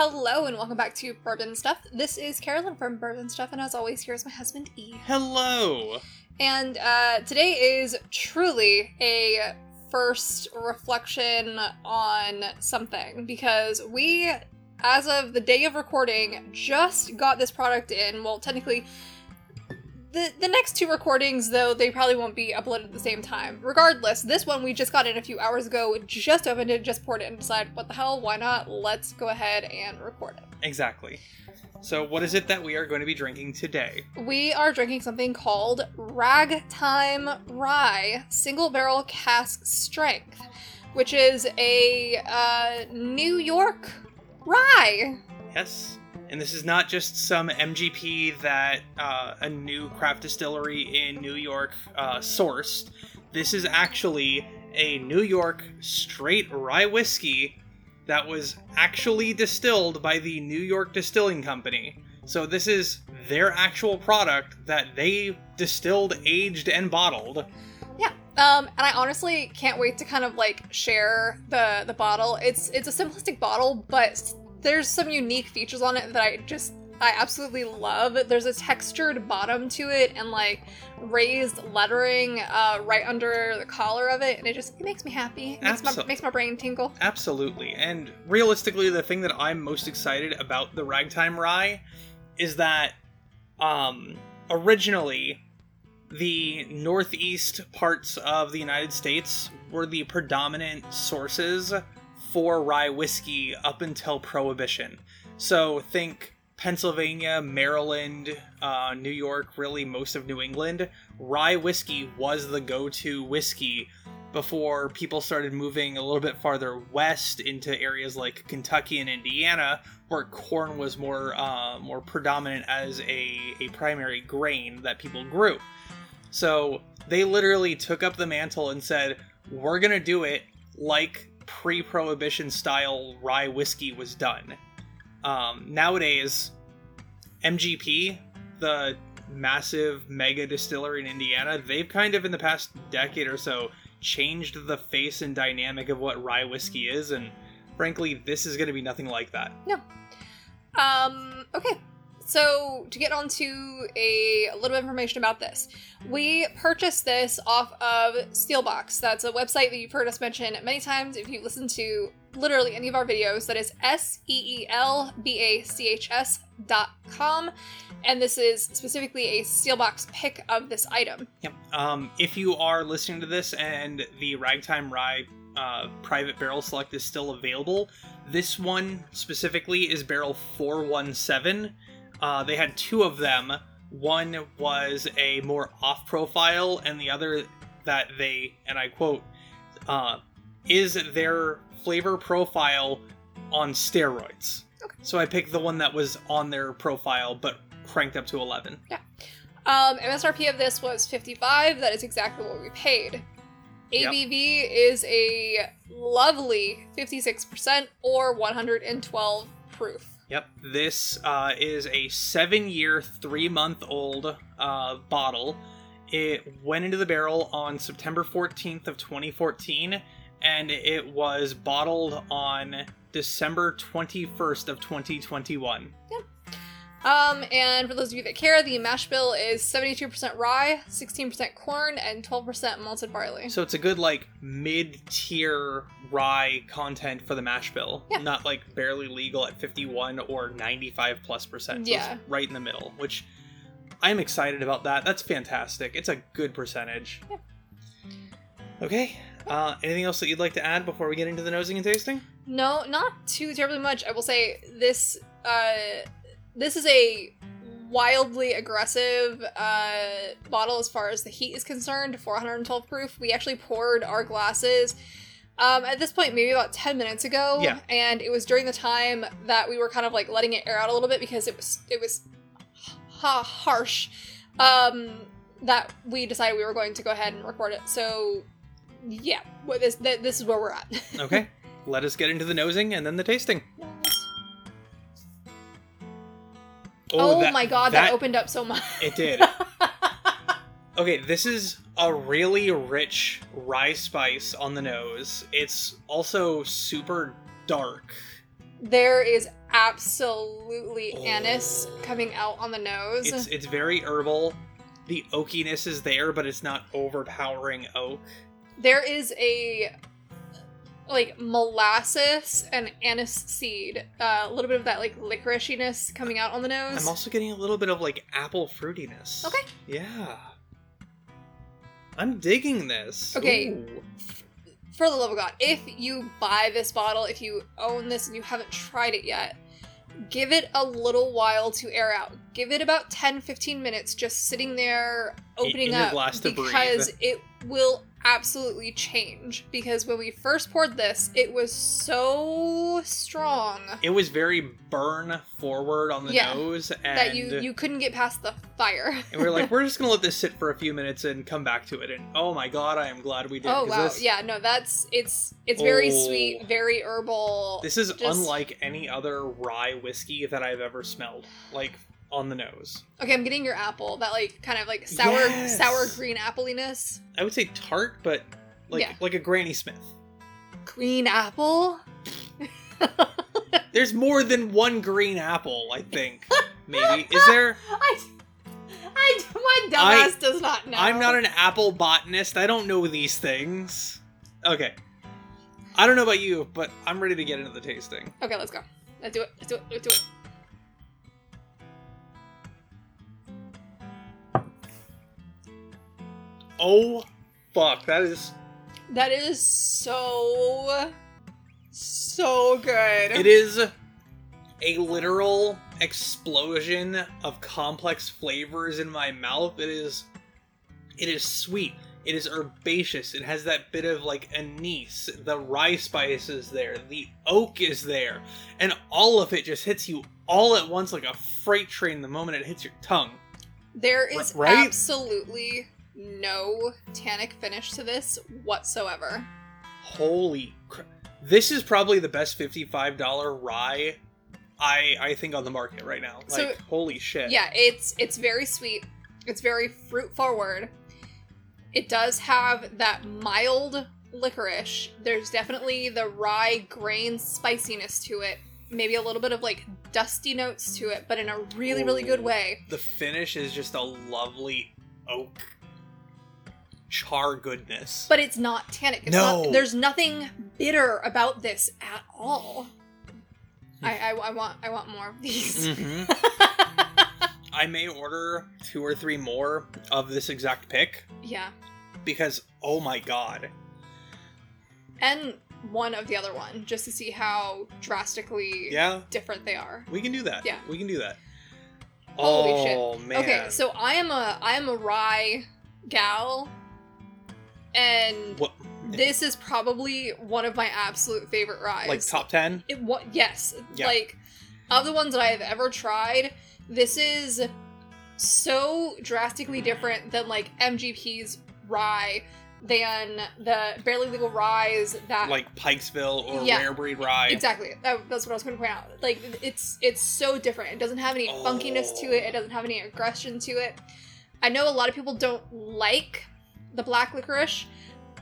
Hello and welcome back to Bourbon Stuff. This is Carolyn from Bourbon Stuff, and as always, here's my husband E. Hello. And uh, today is truly a first reflection on something because we, as of the day of recording, just got this product in. Well, technically, the the next two recordings though they probably won't be uploaded at the same time. Regardless, this one we just got in a few hours ago. Just opened it, just poured it, and decided, what the hell? Why not? Let's go ahead and record it. Exactly. So, what is it that we are going to be drinking today? We are drinking something called Ragtime Rye Single Barrel Cask Strength, which is a uh, New York rye. Yes. And this is not just some MGP that uh, a new craft distillery in New York uh, sourced. This is actually a New York straight rye whiskey that was actually distilled by the New York Distilling Company. So this is their actual product that they distilled, aged, and bottled. Yeah. Um, and I honestly can't wait to kind of like share the the bottle. It's it's a simplistic bottle, but there's some unique features on it that I just I absolutely love. There's a textured bottom to it and like raised lettering uh, right under the collar of it, and it just it makes me happy. It makes my makes my brain tingle. Absolutely. And realistically, the thing that I'm most excited about the Ragtime Rye is that um, originally the northeast parts of the United States were the predominant sources for rye whiskey up until Prohibition. So think Pennsylvania, Maryland, uh, New York, really most of New England. Rye whiskey was the go to whiskey before people started moving a little bit farther west into areas like Kentucky and Indiana, where corn was more uh, more predominant as a, a primary grain that people grew. So they literally took up the mantle and said, "We're gonna do it like pre-prohibition style rye whiskey was done." Um, nowadays, MGP, the massive mega distillery in Indiana, they've kind of in the past decade or so changed the face and dynamic of what rye whiskey is, and frankly, this is going to be nothing like that. No. Um, okay. So to get on to a, a little bit of information about this, we purchased this off of Seelbach's. That's a website that you've heard us mention many times if you listen to literally any of our videos. That is S E E L B A C H S dot com. And this is specifically a Seelbach's pick of this item. Yep. Um, if you are listening to this and the Ragtime Rye uh, private barrel select is still available, this one specifically is barrel 417. Uh, they had two of them. One was a more off profile, and the other that they, and I quote, uh, is their flavor profile on steroids. Okay. So I picked the one that was on their profile, but cranked up to 11. Um, MSRP of this was 55. That is exactly what we paid. Yep. ABV is a lovely 56% or 112 proof. Yep, this uh, is a seven year, three month old uh, bottle. It went into the barrel on September 14th of 2014, and it was bottled on December 21st of 2021. Um, and for those of you that care, the mash bill is 72% rye, 16% corn, and 12% malted barley. So it's a good, like, mid tier rye content for the mash bill. Yeah. Not like barely legal at 51 or 95 plus percent. So Yeah. Right in the middle, which I'm excited about that. That's fantastic. It's a good percentage. Yeah. Okay. Uh, anything else that you'd like to add before we get into the nosing and tasting? No, not too terribly much. I will say this, uh, this is a wildly aggressive uh, bottle as far as the heat is concerned. 412 proof. We actually poured our glasses um, at this point maybe about 10 minutes ago. Yeah. And it was during the time that we were kind of like letting it air out a little bit because it was it was ha- harsh. Um, that we decided we were going to go ahead and record it. So yeah, this this is where we're at. Okay. Let us get into the nosing and then the tasting. Oh, oh, that- my god, that, opened up so much. It did. Okay, this is a really rich rye spice on the nose. It's also super dark. There is absolutely oh. anise Oh. coming out on the nose. It's it's very herbal. The oakiness is there, but it's not overpowering oak. there is a like molasses and anise seed, uh, a little bit of that like licoriceiness coming out on the nose. I'm also getting a little bit of like apple fruitiness. Okay. Yeah. I'm digging this. Okay. Ooh. For the love of God, if you buy this bottle, if you own this and you haven't tried it yet, give it a little while to air out. Give it about 10 15 minutes just sitting there opening up to breathe. because it will absolutely change because when we first poured this, it was so strong It was very burn forward on the Yeah. nose, and that you you couldn't get past the fire. and we are like, we're just gonna let this sit for a few minutes and come back to it. And oh my god, I am glad we did. oh wow. This, Yeah, no, that's it's it's very Oh. sweet, very herbal. This is Just- unlike any other rye whiskey that I've ever smelled. Like on the nose. Okay, I'm getting your apple. That like kind of like sour Yes. sour green appliness. I would say tart, but like Yeah. like a Granny Smith. Green apple? There's more than one green apple, I think. Maybe. Is there? I, I my I- dumbass does not know. I'm not an apple botanist. I don't know these things. Okay. I don't know about you, but I'm ready to get into the tasting. Okay, let's go. Let's do it. Let's do it. Let's do it. Oh, fuck. That is. That is so so good. It is a literal explosion of complex flavors in my mouth. It is. It is sweet. It is herbaceous. It has that bit of like anise. The rye spice is there. The oak is there. And all of it just hits you all at once like a freight train the moment it hits your tongue. There is right? absolutely no tannic finish to this whatsoever. Holy cr- This is probably the best $55 rye I I think on the market right now. Like So- holy shit. Yeah, it's it's very sweet. It's very fruit forward. It does have that mild licorice. There's definitely the rye grain spiciness to it. Maybe a little bit of like dusty notes to it, but in a really, really good way. The finish is just a lovely oak char goodness. But it's not tannic. It's No. not, there's nothing bitter about this at all. I, I, I want I want more of these. Mhm. I may order two or three more of this exact pick yeah. because oh my god. And one of the other one, just to see how drastically Yeah, different they are. we can do that. Yeah. We can do that. Holy shit. oh man. Okay, so I am a I am a rye gal, and what this is probably one of my absolute favorite ryes. like top 10? It what? Yes, Yeah. like of the ones that I have ever tried, this is so drastically different than like MGP's rye, than the barely legal ryes that Like Pikesville or Yeah. Rare Breed Rye. Exactly. That, that's what I was going to point out. Like it's it's so different. It doesn't have any funkiness to it. It doesn't have any aggression to it. I know a lot of people don't like the black licorice,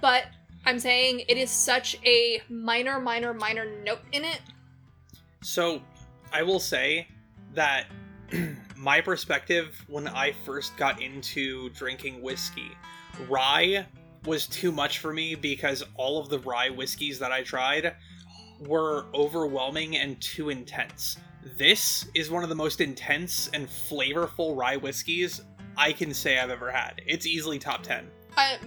but I'm saying it is such a minor, minor, minor note in it. So, I will say that my perspective when I first got into drinking whiskey, rye was too much for me because all of the rye whiskeys that I tried were overwhelming and too intense. This is one of the most intense and flavorful rye whiskeys I can say I've ever had. It's easily top 10. I,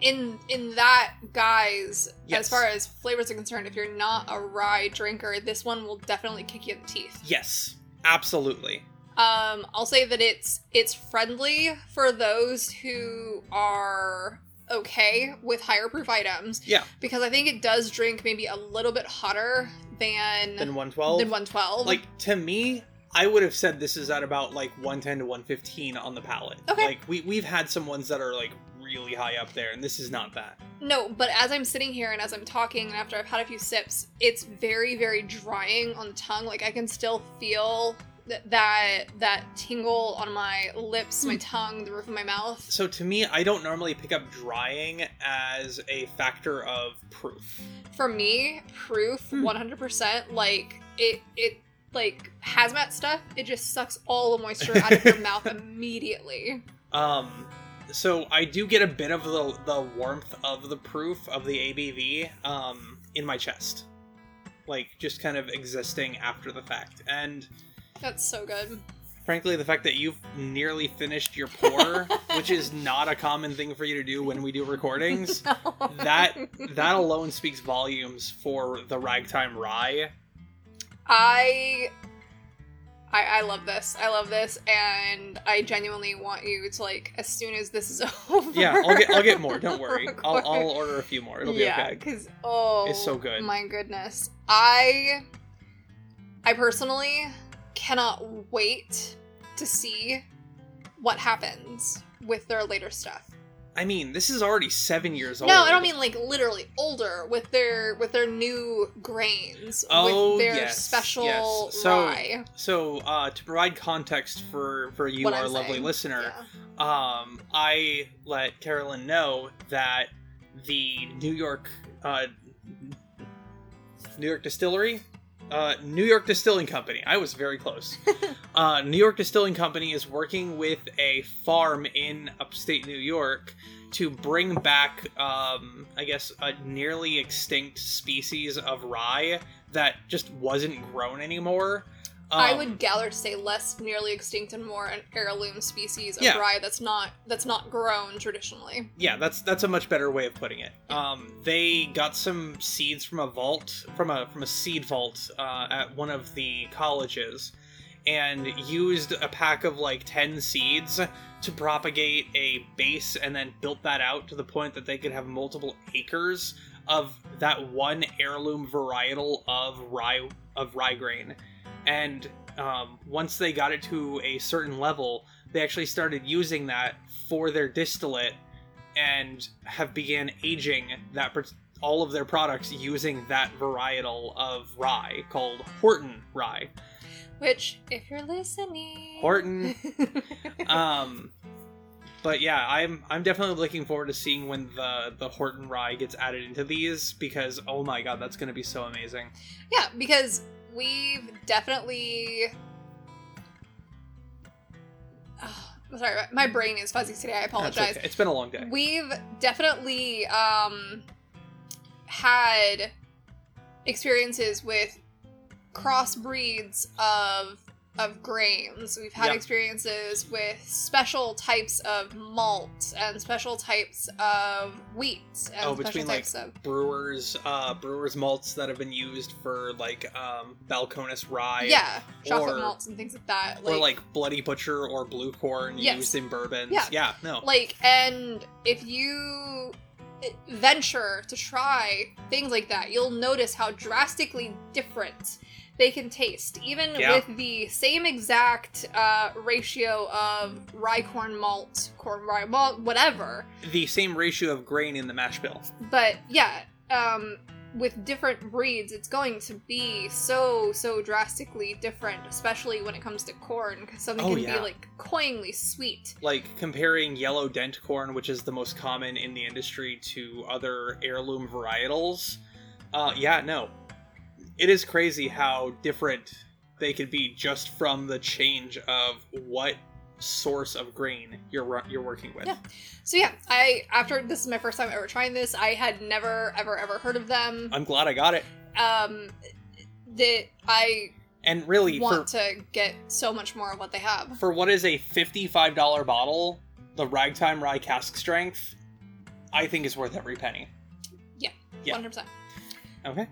in in that guise, Yes. as far as flavors are concerned, if you're not a rye drinker, this one will definitely kick you in the teeth. Yes, absolutely. Um, I'll say that it's it's friendly for those who are okay with higher proof items. Yeah. Because I think it does drink maybe a little bit hotter than Then 112. than 112. like to me i would have said this is at about like 110 to 115 on the palate Okay. like we, we've had some ones that are like really high up there and this is not that no, but as I'm sitting here and as I'm talking and after I've had a few sips, it's very very drying on the tongue. Like I can still feel th- that that tingle on my lips, my Hmm. tongue, the roof of my mouth. So to me, I don't normally pick up drying as a factor of proof. For me, proof Hmm. 100%. Like it it like hazmat stuff. It just sucks all the moisture out of your mouth immediately. Um, so I do get a bit of the the warmth of the proof of the ABV um, in my chest, like just kind of existing after the fact. And That's so good. frankly, the fact that you've nearly finished your pour, which is not a common thing for you to do when we do recordings, that that alone speaks volumes for the ragtime rye. I I I love this. I love this and I genuinely want you to like as soon as this is over. Yeah, I'll get I'll get more. Don't worry. I'll. I'll order a few more. It'll be yeah, okay. because oh, It's so good. My goodness, I, I personally cannot wait to see what happens with their later stuff. I mean, this is already seven years old. No, I don't mean like literally older with their with their new grains Oh, with their yes, special yes. So, rye. So, uh, to provide context for for you, what our I'm lovely saying. listener, Yeah. um, I let Carolyn know that the New York, uh, New York Distillery, uh, New York Distilling Company. I was very close. uh, New York Distilling Company is working with a farm in upstate New York to bring back, um, I guess, a nearly extinct species of rye that just wasn't grown anymore. I Um, would gather to say less nearly extinct and more an heirloom species of Yeah. rye that's not that's not grown traditionally. yeah that's that's a much better way of putting it um they got some seeds from a vault from a from a seed vault uh, at one of the colleges and used a pack of like 10 seeds to propagate a base and then built that out to the point that they could have multiple acres of that one heirloom varietal of rye of rye grain and um, once they got it to a certain level they actually started using that for their distillate and have began aging that per- all of their products using that varietal of rye called Horton rye. Which, if you're listening, Horton. Um, but yeah, I'm I'm definitely looking forward to seeing when the the Horton rye gets added into these because oh my god, that's going to be so amazing. yeah, because we've definitely. Oh, sorry, my brain is fuzzy today. I apologize. okay. It's been a long day. We've definitely um, had experiences with crossbreeds of of grains. We've had Yeah. experiences with special types of malt and special types of wheat and Oh, special between, like, of Brewers uh brewers malts that have been used for like um Balcones rye yeah chocolate or- malts and things like that. or like Bloody Butcher or Blue Corn Yes. used in bourbons. Yeah. yeah no. like and if you venture to try things like that you'll notice how drastically different they can taste even Yeah. with the same exact uh, ratio of rye corn malt corn rye malt whatever the same ratio of grain in the mash bill. but yeah um with different breeds it's going to be so so drastically different especially when it comes to corn because something Oh, can yeah. be like cloyingly sweet Like comparing yellow dent corn, which is the most common in the industry, to other heirloom varietals. Uh, yeah, no, it is crazy how different they could be just from the change of what source of grain you're you're working with. Yeah. So yeah, I after this is my first time ever trying this. I had never ever ever heard of them. I'm glad I got it. Um, that I And really, want for to get so much more of what they have. for what is a fifty-five dollar bottle, the Ragtime Rye cask strength, I think is worth every penny. Yeah. One hundred percent. Okay,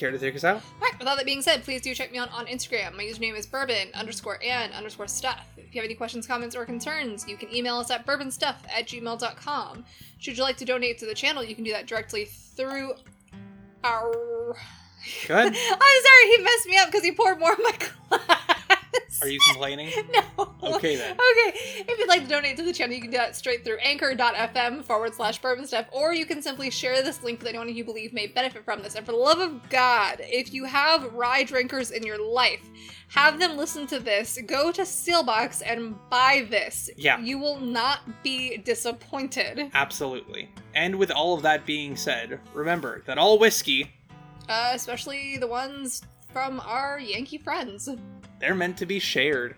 care to take us out? All right. With all that being said, please do check me out on Instagram. My username is bourbon underscore and underscore stuff. If you have any questions, comments, or concerns, you can email us at bourbonstuff at gmail.com. Should you like to donate to the channel, you can do that directly through our. Go ahead. I'm sorry, he messed me up because he poured more of my glass. Are you complaining? No. Okay then. Okay. If you'd like to donate to the channel, you can do that straight through anchor.fm forward slash bourbon stuff, or you can simply share this link with anyone you believe may benefit from this. And for the love of God, if you have rye drinkers in your life, have them listen to this. Go to Seelbach's and buy this. Yeah. You will not be disappointed. Absolutely. And with all of that being said, remember that all whiskey, Uh, especially the ones from our Yankee friends. They're meant to be shared.